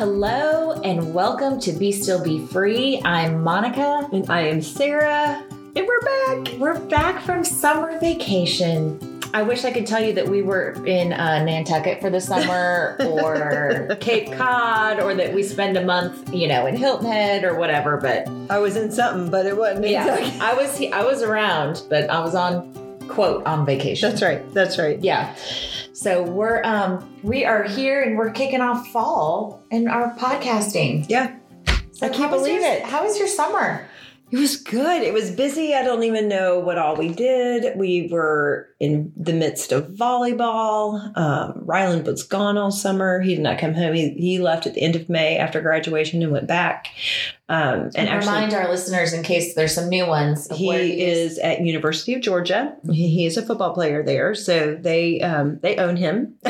Hello and welcome to Be Still Be Free. I'm Monica. And I am Sarah. And we're back. We're back from summer vacation. I wish I could tell you that we were in uh, Nantucket for the summer or Cape Cod or that we spend a month, you know, in Hilton Head or whatever, but I was in something, but it wasn't yeah, I was I was around, but I was on quote on vacation. That's right. That's right. Yeah. So we're um we are here and we're kicking off fall and our podcasting. Yeah. So I can't believe your- it. How was your summer? It was good. It was busy. I don't even know what all we did. We were in the midst of volleyball. Um, Ryland was gone all summer. He did not come home. He, he left at the end of May after graduation and went back. Um, and And actually, remind our listeners in case there's some new ones. he is at University of Georgia. He, he is a football player there, so they um, they own him.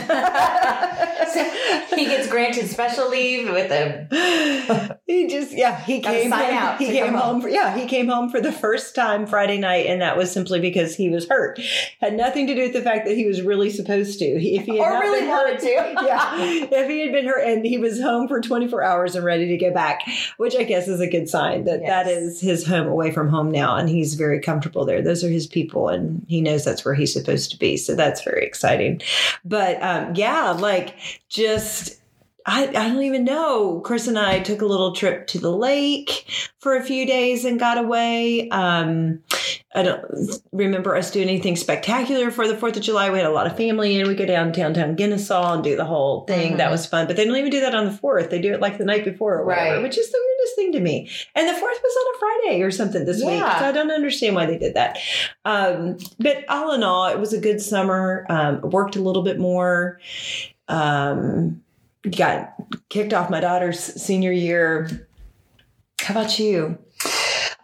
he gets granted special leave with a he just yeah he came sign home, out he came home home. for, yeah he came home for the first time Friday night and that was simply because he was hurt had nothing to do with the fact that he was really supposed to if he had or really been wanted hurt, to. yeah if he had been hurt and he was home for 24 hours and ready to go back which I guess is a good sign that that Yes. is his home away from home now and he's very comfortable there those are his people and he knows that's where he's supposed to be so that's very exciting but um, yeah like just I, I don't even know. Chris and I took a little trip to the lake for a few days and got away. Um, I don't remember us doing anything spectacular for the 4th of July. We had a lot of family and we go down downtown Kennesaw and do the whole thing. Mhm. That was fun. But they don't even do that on the 4th. They do it like the night before or whatever, Right. which is the weirdest thing to me. And the 4th was on a Friday or something this week. Yeah. So I don't understand why they did that. Um, but all in all, it was a good summer. Um, worked a little bit more. Um, got kicked off my daughter's senior year. How about you?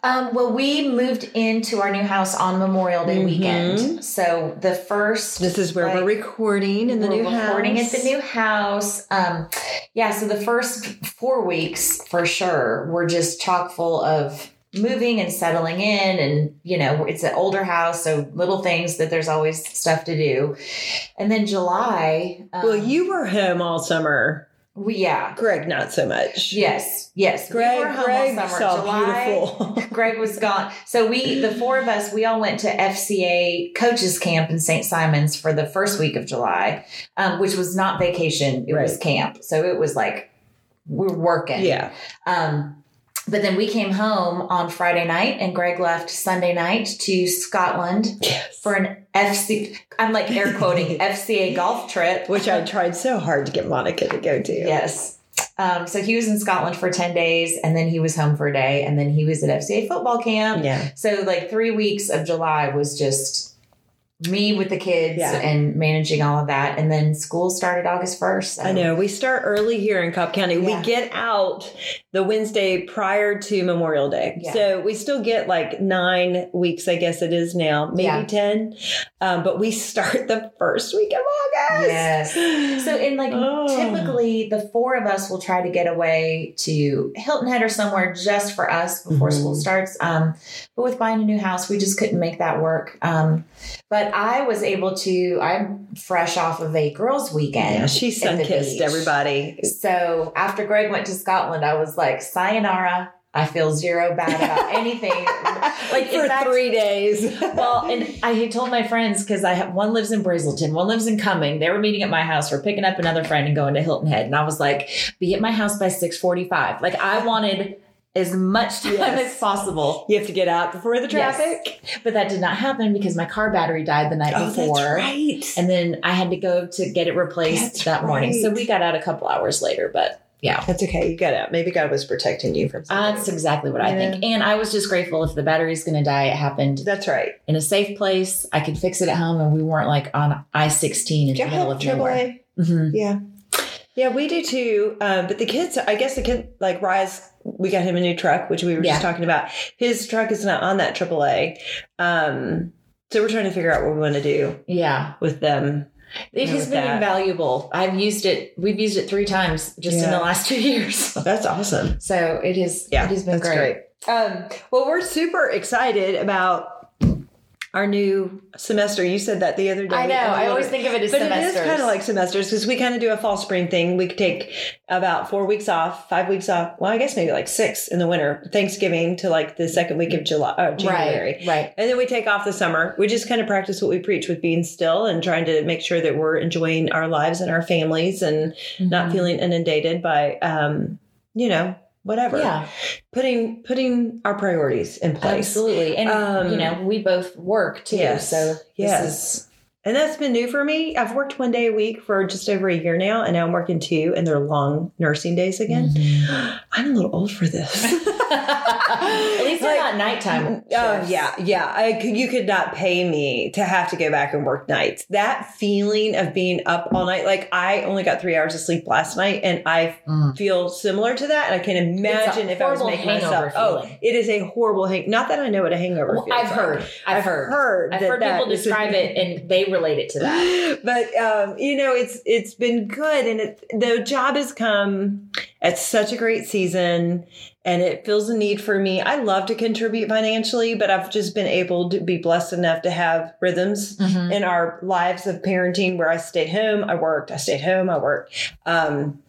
Um, well, we moved into our new house on Memorial Day Mhm. weekend. So the first This is where Like, we're recording in the new recording at the new house. Um, yeah, so the first four weeks for sure were just chock full of moving and settling in and you know it's an older house so little things that there's always stuff to do and then july um, Well, you were home all summer. we, yeah Greg, not so much. yes yes Greg, we were home Greg all summer saw july beautiful. Greg was gone. So we, the four of us, we all went to FCA coaches camp in St. Simons for the first week of July, um, which was not vacation; it was camp. So it was like we're working. yeah. Um, but then we came home on Friday night, and Greg left Sunday night to Scotland Yes. for an FC. I'm like air quoting FCA golf trip, Which I tried so hard to get Monica to go to. Yes. Um, so he was in Scotland for 10 days and then he was home for a day and then he was at FCA football camp. Yeah. So like three weeks of July was just me with the kids Yeah. and managing all of that. And then school started August 1st. so- I know. We start early here in Cobb County. Yeah. We get out the Wednesday prior to Memorial Day. Yeah. So we still get like nine weeks, I guess it is now, maybe Yeah. 10. Um, but we start the first week of August. Yes. So in like Oh. typically the four of us will try to get away to Hilton Head or somewhere just for us before Mhm. school starts. Um, but with buying a new house, we just couldn't make that work. Um, but I was able to. I'm fresh off of a girls' weekend. Yeah, she sun kissed everybody. So after Greg went to Scotland, I was like, "Sayonara." I feel zero bad about anything. like for fact, three days. well, and I had told my friends because I have one lives in Braselton, one lives in Cumming. They were meeting at my house. We're picking up another friend and going to Hilton Head. And I was like, be at my house by 645. Like I wanted as much time Yes. as possible. you have to get out before the Yes. traffic. But that did not happen because my car battery died the night Oh, before. that's right. And then I had to go to get it replaced That's that morning. So we got out a couple hours later, but yeah. that's okay. You got out. Maybe God was protecting you from something. That's exactly what I think. And I was just grateful if the battery's going to die, it happened That's right. in a safe place. I could fix it at home and we weren't like on I 16 in Do the middle of nowhere. Mhm. Yeah. Yeah, we do too. Um, but the kids, I guess the kid, like Rise, we got him a new truck, which we were Yeah. just talking about. His truck is not on that AAA. Um, so we're trying to figure out what we want to do Yeah. with them. It has been that. invaluable. I've used it. We've used it three times just in the last two years. That's awesome. So it is. Yeah, it has been great. great. Um, well, we're super excited about our new semester. You said that the other day. I know. a I always think of it as but semesters. it is kind of like semesters because we kind of do a fall spring thing. We take about four weeks off, five weeks off. Well, I guess maybe like six in the winter, Thanksgiving to like the second week of July, uh, January. right, right. And then we take off the summer. We just kind of practice what we preach with being still and trying to make sure that we're enjoying our lives and our families and not Mhm. feeling inundated by, um, you know, whatever. Yeah, Putting putting our priorities in place. absolutely. And Um, you know, we both work too. yes, So yes. And that's been new for me. I've worked one day a week for just over a year now, and now I'm working two, and they're long nursing days again. Mm-hmm. I'm a little old for this. At least they're Like, not nighttime. Oh shifts. yeah, yeah. I you could not pay me to have to go back and work nights. That feeling of being up all night, like I only got three hours of sleep last night, and I Mm. feel similar to that. And I can imagine if I was making myself. Oh, it is a horrible hang. Not that I know what a hangover Well, feels I've like. heard. I've, heard. heard. I've that heard that people describe it, and they relate it to that. but um, you know, it's it's been good, and it, the job has come at such a great season, and it feels a need for me. I love to contribute financially, but I've just been able to be blessed enough to have rhythms Mhm. in our lives of parenting where I stayed home, I worked, I stayed home, I worked. Um,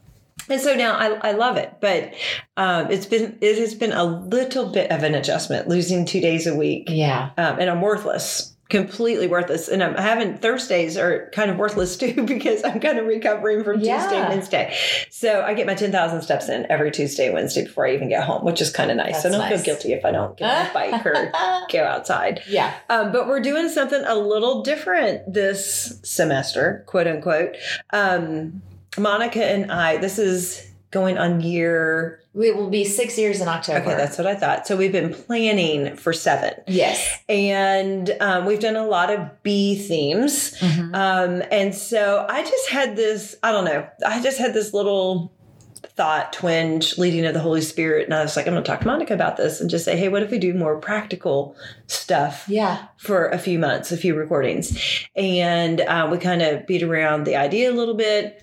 and so now I, I love it, but um, it's been it has been a little bit of an adjustment, losing two days a week Yeah. um, and I'm worthless, completely worthless. And I'm having Thursdays are kind of worthless too because I'm kind of recovering from Yeah. Tuesday and Wednesday. So I get my 10,000 steps in every Tuesday Wednesday before I even get home, which is kind of nice. so I don't nice. feel guilty if I don't get on a bike or go outside. yeah. Um, but we're doing something a little different this semester, quote unquote. Um, Monica and I, this is going on year. We will be six years in October. Okay, that's what I thought. So we've been planning for seven. yes. and um, we've done a lot of bee themes. Mhm. Um, and so I just had this, I don't know, I just had this little thought twinge leading of the Holy Spirit. And I was like, I'm going to talk to Monica about this and just say, hey, what if we do more practical stuff Yeah. for a few months, a few recordings? And uh, we kind of beat around the idea a little bit.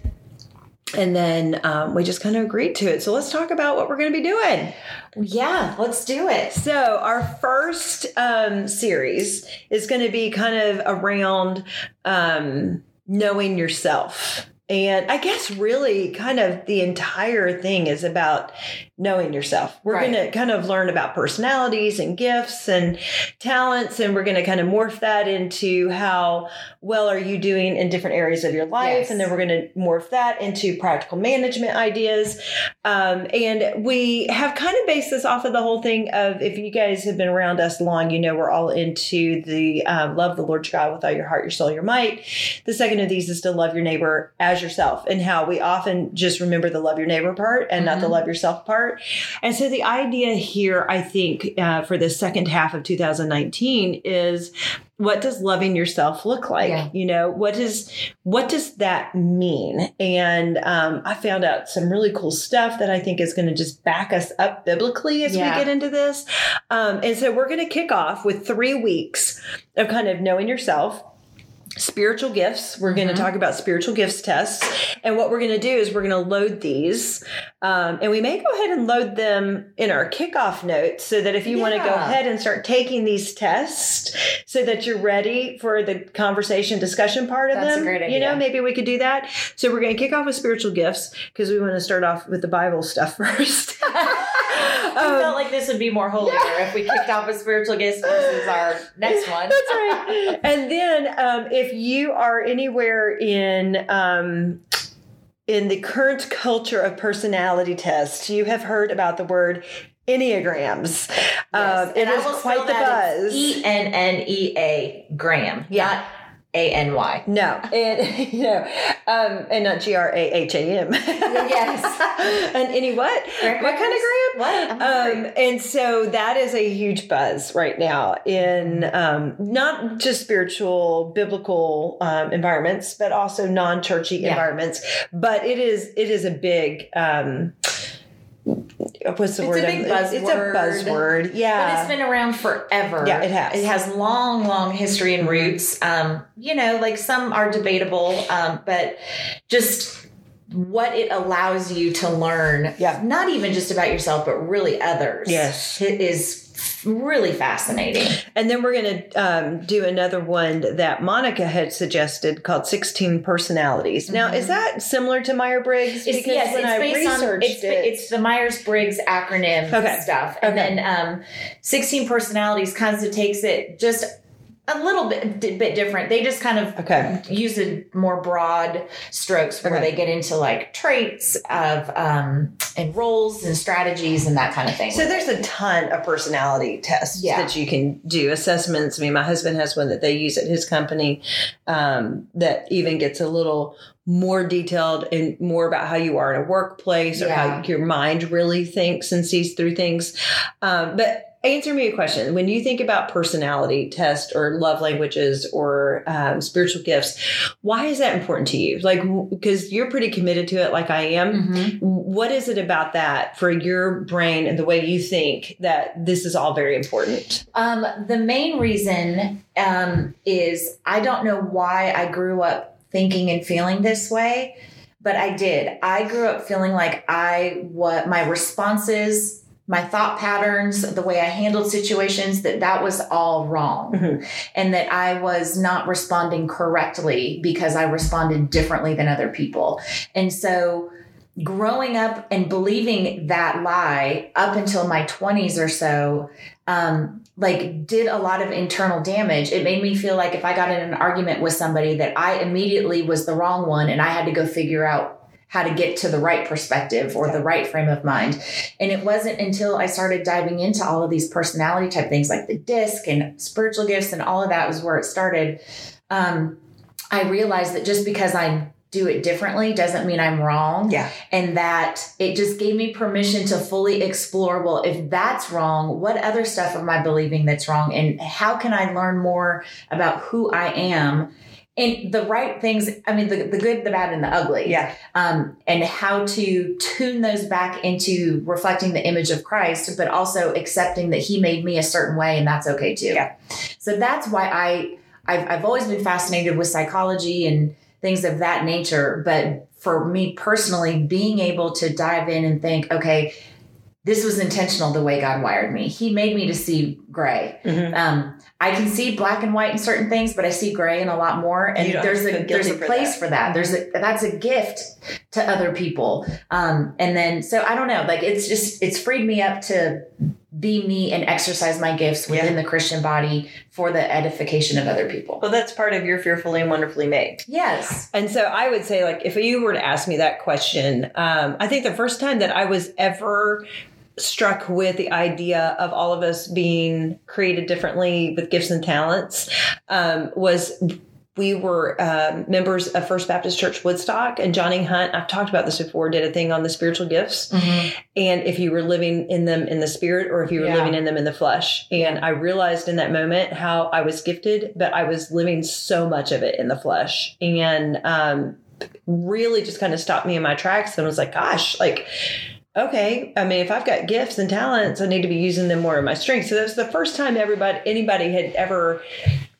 And then um, we just kind of agreed to it. So let's talk about what we're going to be doing. Yeah. Let's do it. So, our first um, series is going to be kind of around um, knowing yourself. And I guess really kind of the entire thing is about knowing yourself. We're Right. going to kind of learn about personalities and gifts and talents, and we're going to kind of morph that into how well are you doing in different areas of your life. Yes. And then we're going to morph that into practical management ideas. Um, and we have kind of based this off of the whole thing of if you guys have been around us long, you know we're all into the um, love the Lord your God with all your heart, your soul, your might. The second of these is to love your neighbor as yourself, and how we often just remember the love your neighbor part and not the Mhm. love yourself part. And so the idea here, I think, uh, for the second half of 2019 is what does loving yourself look like Yeah. you know what is what does that mean and um, i found out some really cool stuff that i think is going to just back us up biblically as Yeah. we get into this um, and so we're going to kick off with three weeks of kind of knowing yourself spiritual gifts. We're going to talk about spiritual gifts tests. And what we're going to do is we're going to load these um, and we may go ahead and load them in our kickoff notes so that if you want to go ahead and start taking these tests so that you're ready for the conversation discussion part of That's a them you know maybe we could do that. So we're going to kick off with spiritual gifts because we want to start off with the bible stuff first I Um, felt like this would be more holier if we kicked off with spiritual gifts versus our next one. That's right. and then um, if you are anywhere in um, in the current culture of personality tests, you have heard about the word enneagrams. Um, it and I is quite the that buzz. E N N E A Graham, Yeah. A N Y. no, you know, um, and not G R A H A M. Yes. and any what? What kind of graham? What? Um, and so that is a huge buzz right now in um, not just spiritual, biblical um, environments, but also non-churchy Yeah. environments. But it is it is a big. Um, what's the It's a word? big It's a buzzword. Yeah. but it's been around forever. Yeah, it has. It has long, long history and roots. Um, you know, like some are debatable, um, but just what it allows you to learn. Yeah. Not even just about yourself, but really others. Yes. It is really fascinating. And then we're going to um, do another one that Monica had suggested called 16 Personalities. Now, is that similar to Meyer Briggs? It's, yes, it's based on it's, it's the Myers Briggs acronym Okay. stuff, and Okay. then um, sixteen personalities kind of takes it just a little bit bit different. They just kind of Okay. use a more broad strokes where Okay. they get into like traits of um, and roles and strategies and that kind of thing. So there's a ton of personality tests Yeah. that you can do assessments. I mean, my husband has one that they use at his company um, that even gets a little more detailed and more about how you are in a workplace or how your mind really thinks and sees through things. Um, but answer me a question: When you think about personality tests or love languages or um, spiritual gifts, why is that important to you? Like, because you're pretty committed to it, like I am Mhm. what is it about that for your brain and the way you think that this is all very important? Um, the main reason um, is I don't know why I grew up thinking and feeling this way, but I did. I grew up feeling like I what my responses, my thought patterns, the way I handled situations that that was all wrong, Mhm. and that I was not responding correctly because I responded differently than other people, and so. Growing up and believing that lie up until my 20s or so, um, like did a lot of internal damage. It made me feel like if I got in an argument with somebody that I immediately was the wrong one and I had to go figure out how to get to the right perspective or the right frame of mind. And it wasn't until I started diving into all of these personality type things like the disc and spiritual gifts and all of that was where it started. Um, I realized that just because I do it differently doesn't mean I'm wrong Yeah. and that it just gave me permission to fully explore well if that's wrong what other stuff am i believing that's wrong and how can i learn more about who i am and the right things i mean the, the good the bad and the ugly Yeah. um, and how to tune those back into reflecting the image of christ but also accepting that he made me a certain way and that's okay too Yeah. so that's why i I've, I've always been fascinated with psychology and things of that nature. But for me personally, being able to dive in and think, okay, this was intentional the way God wired me. He made me to see gray. Mhm. Um, I can see black and white in certain things, but I see gray in a lot more. And there's a there's guilty a for place that. for that. There's a that's a gift to other people. Um, and then so I don't know, like it's just it's freed me up to be me and exercise my gifts within the Christian body for the edification of other people. Well, that's part of your fearfully and wonderfully made. Yes. And so I would say, like, if you were to ask me that question, um, I think the first time that I was ever struck with the idea of all of us being created differently with gifts and talents um, was we were um, members of First Baptist Church Woodstock, and Johnny Hunt, I've talked about this before, did a thing on the spiritual gifts and if you were living in them in the spirit or if you were Yeah. living in them in the flesh. And I realized in that moment how I was gifted, but I was living so much of it in the flesh. And um, really just kind of stopped me in my tracks and was like, gosh, like, okay, I mean, if I've got gifts and talents, I need to be using them more in my strength. So that's the first time everybody, anybody had ever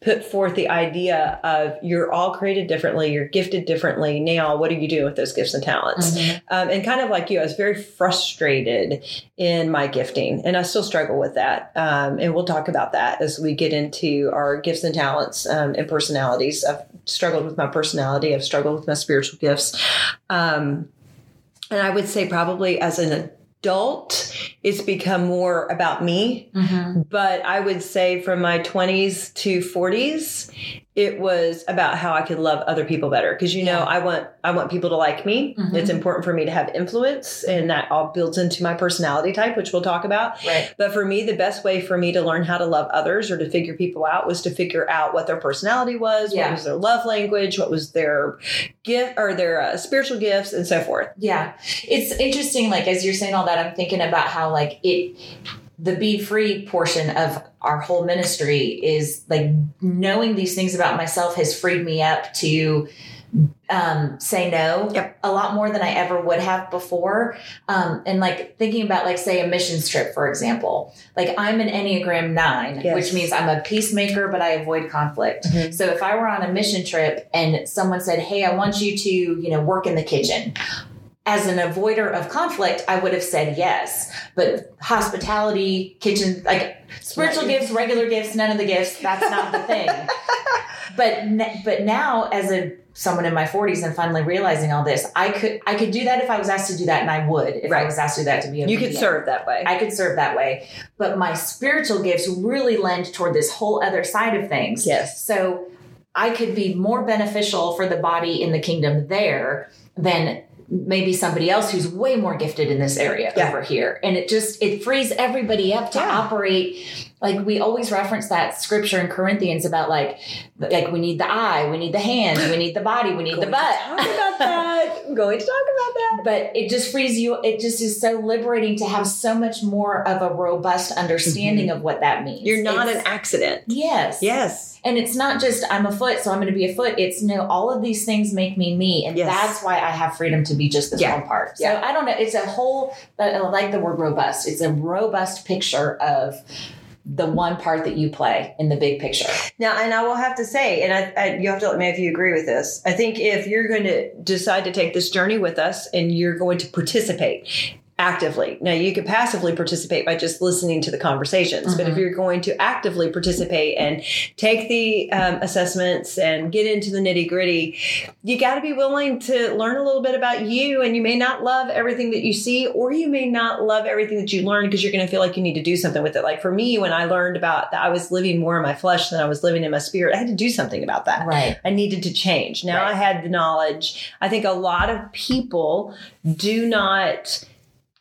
put forth the idea of you're all created differently, you're gifted differently. Now, what are you doing with those gifts and talents? Um, and kind of like you, I was very frustrated in my gifting, and I still struggle with that. Um, and we'll talk about that as we get into our gifts and talents um, and personalities. I've struggled with my personality, I've struggled with my spiritual gifts. Um, and I would say, probably as an adult, it's become more about me. Mm-hmm. But I would say from my 20s to 40s, it was about how I could love other people better. Because you know, Yeah. I want I want people to like me. Mhm. It's important for me to have influence, and that all builds into my personality type, which we'll talk about. Right. But for me, the best way for me to learn how to love others or to figure people out was to figure out what their personality was, Yeah. what was their love language, what was their gift or their uh, spiritual gifts, and so forth. Yeah. It's interesting, like, as you're saying all that, I'm thinking about how, like, it, the be free portion of our whole ministry is like knowing these things about myself has freed me up to um, say no Yep. a lot more than I ever would have before. Um, and like thinking about, like, say, a missions trip, for example. Like, I'm an Enneagram nine, Yes. which means I'm a peacemaker, but I avoid conflict. Mhm. So if I were on a mission trip and someone said, "Hey, I want you to, you know, work in the kitchen." As an avoider of conflict, I would have said yes. But hospitality, kitchen, like spiritual gifts, regular gifts, none of the gifts, that's not the thing. but but now as a someone in my 40s and finally realizing all this, I could I could do that if I was asked to do that and I would if I Right. was asked to do that to be a You could serve that way. I could serve that way. But my spiritual gifts really lend toward this whole other side of things. yes. So I could be more beneficial for the body in the kingdom there than maybe somebody else who's way more gifted in this area Yeah. over here. And it just it frees everybody up to Yeah. operate like we always reference that scripture in Corinthians about like like we need the eye, we need the hands, we need the body, we need the butt. Talk about that. I'm going to talk about that. But it just frees you it just is so liberating to have so much more of a robust understanding of what that means. Mm-hmm. You're not It's- an accident. Yes. Yes. And it's not just I'm a foot, so I'm going to be a foot. It's no, all of these things make me me, and Yes. that's why I have freedom to be just this Yeah. one part. So Yeah. I don't know. It's a whole. I like the word robust. It's a robust picture of the one part that you play in the big picture. Now, and I will have to say, and I, I, you have to let me know if you agree with this. I think if you're going to decide to take this journey with us and you're going to participate actively, now you could passively participate by just listening to the conversations, but if Mhm. you're going to actively participate and take the um, assessments and get into the nitty gritty, you got to be willing to learn a little bit about you. And you may not love everything that you see, or you may not love everything that you learn because you're going to feel like you need to do something with it. Like for me, when I learned about that, I was living more in my flesh than I was living in my spirit. I had to do something about that. Right. I needed to change. Now Right. I had the knowledge. I think a lot of people do not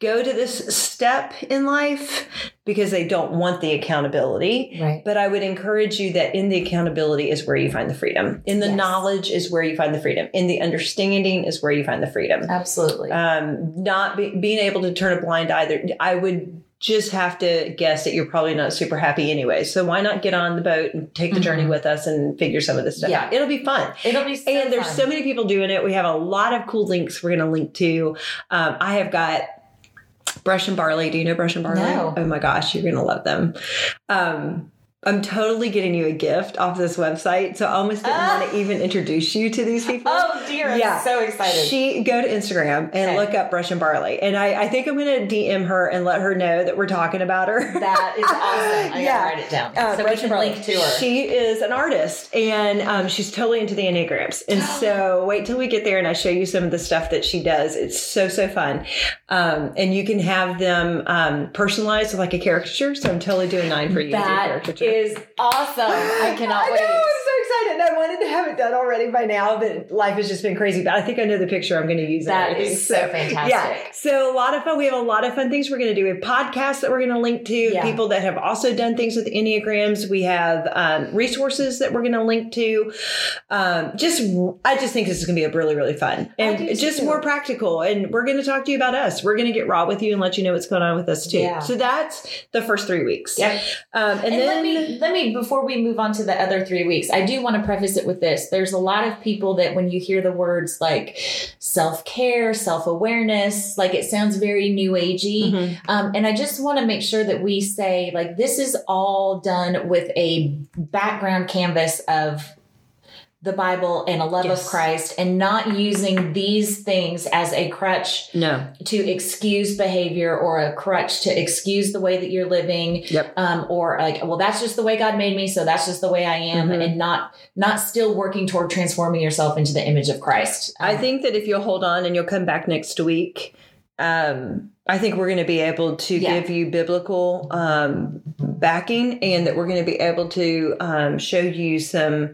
go to this step in life because they don't want the accountability. Right. But I would encourage you that in the accountability is where you find the freedom. In the Yes. knowledge is where you find the freedom. In the understanding is where you find the freedom. Absolutely. Um, not be, being able to turn a blind eye. There, I would just have to guess that you're probably not super happy anyway. So why not get on the boat and take the journey Mhm. with us and figure some of this stuff Yeah. out? It'll be fun. It'll be so and there's fun. so many people doing it. We have a lot of cool links we're going to link to. Um, I have got Brush and Barley. Do you know Brush and Barley? No. Oh my gosh, you're going to love them. Um, I'm totally getting you a gift off this website, so I almost didn't Ah. want to even introduce you to these people. Oh dear! I'm Yeah. so excited. She go to Instagram and Okay. look up Brush and Barley, and I, I think I'm going to DM her and let her know that we're talking about her. that is awesome. I Yeah. gotta write it down Uh, so we can and Barley. link to her. She is an artist, and um, she's totally into the enneagrams. And so, wait till we get there, and I show you some of the stuff that she does. It's so so fun, um, and you can have them um, personalized with like a caricature. So I'm totally doing nine for you. that caricature. Is awesome. I cannot I wait. know, I'm. I wanted to have it done already by now, but life has just been crazy. But I think I know the picture I'm going to use. and That is so fantastic. Yeah. So a lot of fun. We have a lot of fun things we're going to do. We have podcasts that we're going to link to. Yeah. People that have also done things with Enneagrams. We have um, resources that we're going to link to. Um, just, I just think this is going to be a really, really fun and just too. more practical. And we're going to talk to you about us. We're going to get raw with you and let you know what's going on with us too. Yeah. So that's the first three weeks. Yeah. Um, and, And, then let me let me before we move on to the other three weeks, I do want to preface it with this. There's a lot of people that when you hear the words like self care, self awareness, like it sounds very new agey. Mhm. Um, and I just want to make sure that we say like this is all done with a background canvas of the Bible and a love Yes. of Christ, and not using these things as a crutch no. to excuse behavior or a crutch to excuse the way that you're living Yep. um, or like well that's just the way god made me so that's just the way i am Mhm. and not not still working toward transforming yourself into the image of christ I Um, think that if you'll hold on and you'll come back next week, um, I think we're going to be able to Yeah. give you biblical um, backing, and that we're going to be able to um, show you some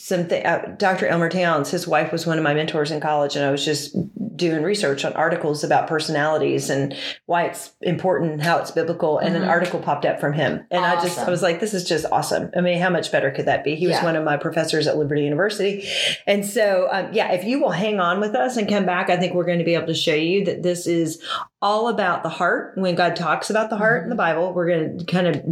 something. Uh, Dr. Elmer Towns, his wife was one of my mentors in college, and I was just doing research on articles about personalities and why it's important and how it's biblical. And an Mhm. article popped up from him, and I just I was like, this is just awesome. I mean, how much better could that be? He was Yeah. one of my professors at Liberty University. And so, um, yeah, if you will hang on with us and come back, I think we're going to be able to show you that this is all about the heart. When God talks about the heart in the Bible, we're going to kind of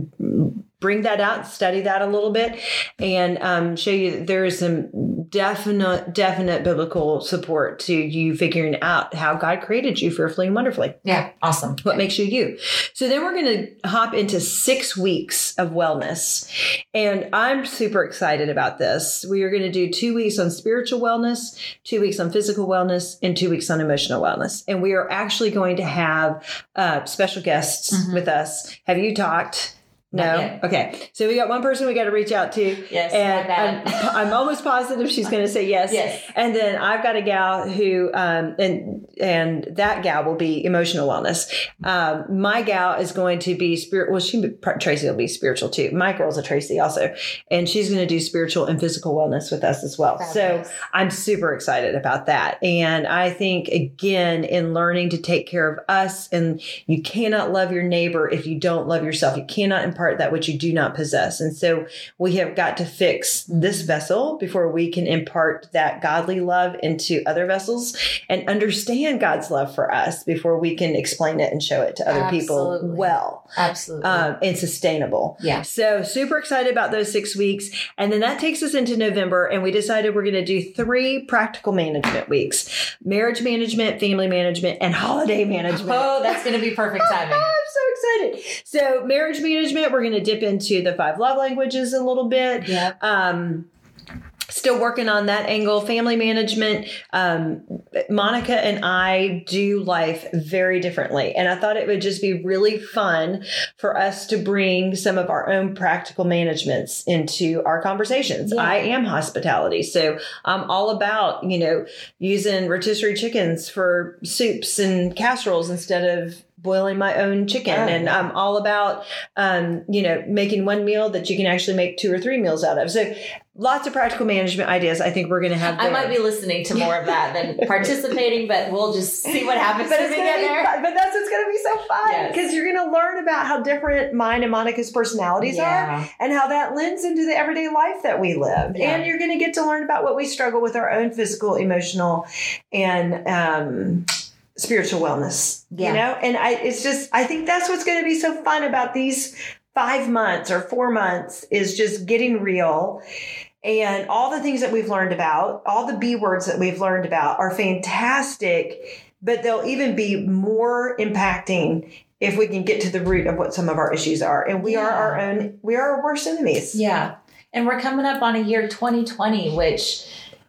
bring that out, study that a little bit, and um, show you that there is some definite, definite biblical support to you figuring out how God created you fearfully and wonderfully. Yeah, awesome. What makes you you? So then we're going to hop into six weeks of wellness. And I'm super excited about this. We are going to do two weeks on spiritual wellness, two weeks on physical wellness, and two weeks on emotional wellness. And we are actually going to have uh, special guests Mhm. with us. Have you talked? No. Okay. So we got one person we got to reach out to. Yes, And I'm. I'm almost positive she's going to say yes. Yes. And then I've got a gal who, um, and and that gal will be emotional wellness. Um, my gal is going to be spirit. Well, she Tracy will be spiritual too. My girl's a Tracy also, and she's going to do spiritual and physical wellness with us as well. So. I'm super excited about that. And I think again, in learning to take care of us, and you cannot love your neighbor if you don't love yourself. You cannot impart that which you do not possess. And so we have got to fix this vessel before we can impart that godly love into other vessels and understand God's love for us before we can explain it and show it to other people well Absolutely. um, and sustainable. yeah. So super excited about those six weeks. And then that takes us into November and we decided we're going to do three practical management weeks, marriage management, family management, and holiday management. Oh, that's going to be perfect timing. So excited. So marriage management, we're going to dip into the five love languages a little bit. Yeah. Um, still working on that angle. Family management. Um, Monica and I do life very differently. And I thought it would just be really fun for us to bring some of our own practical managements into our conversations. Yeah. I am hospitality. So I'm all about, you know, using rotisserie chickens for soups and casseroles instead of boiling my own chicken. Oh, and. I'm all about, um, you know, making one meal that you can actually make two or three meals out of. So lots of practical management ideas. I think we're going to have. I might be listening to more of that than participating, but we'll just see what happens But, as we get there. fun. but that's what's going to be so fun Yes. because you're going to learn about how different mine and Monica's personalities are and how that lends into the everyday life that we live. Yeah. And you're going to get to learn about what we struggle with our own physical, emotional, and um, spiritual wellness. Yeah. You know, and I, it's just, I think that's what's going to be so fun about these five months or four months is just getting real. And all the things that we've learned about, all the B words that we've learned about are fantastic, but they'll even be more impacting if we can get to the root of what some of our issues are. And we are our own, we are our worst enemies. Yeah. And we're coming up on a year 2020, which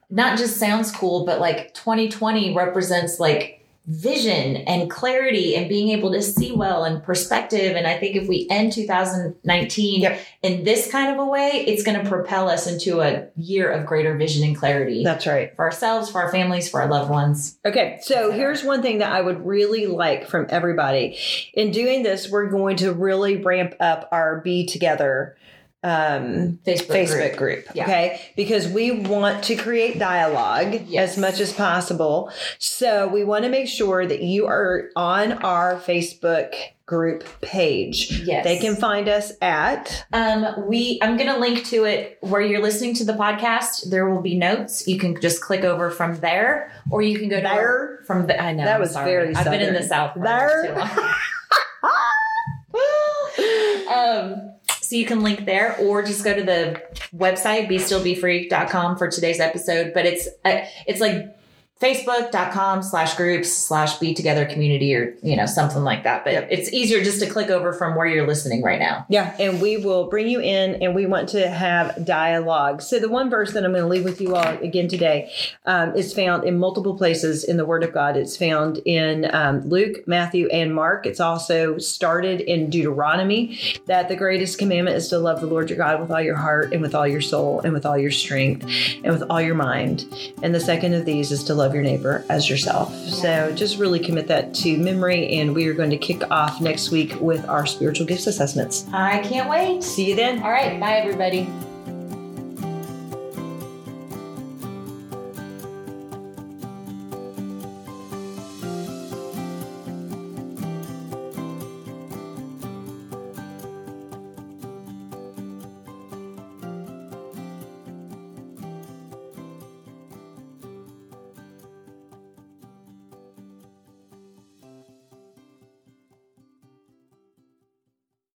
not just sounds cool, but like 2020 represents like vision and clarity and being able to see well and perspective. And I think if we end 2019 Yep. in this kind of a way, it's going to propel us into a year of greater vision and clarity That's right. for ourselves, for our families, for our loved ones. Okay, so here's one thing that I would really like from everybody. In doing this, we're going to really ramp up our Be Together um, Facebook, Facebook group. group. Yeah. Okay. Because we want to create dialogue Yes. as much as possible. So we want to make sure that you are on our Facebook group page. Yes. They can find us at Um, we I'm gonna link to it where you're listening to the podcast. There will be notes. You can just click over from there, or you can go to There? from the. I know That was sorry. very I've been in the south There? um, so you can link there, or just go to the website bestillbefree.com for today's episode. But it's uh, it's like facebook.com slash groups slash be together community or you know something like that but Yep. it's easier just to click over from where you're listening right now Yeah, and we will bring you in and we want to have dialogue. So, the one verse that I'm going to leave with you all again today um, is found in multiple places in the Word of God. It's found in um, Luke, Matthew, and Mark. It's also started in Deuteronomy that the greatest commandment is to love the Lord your God with all your heart and with all your soul and with all your strength and with all your mind. And the second of these is to love your neighbor as yourself. So, just really commit that to memory. And we are going to kick off next week with our spiritual gifts assessments. i can't wait See you then. all right bye everybody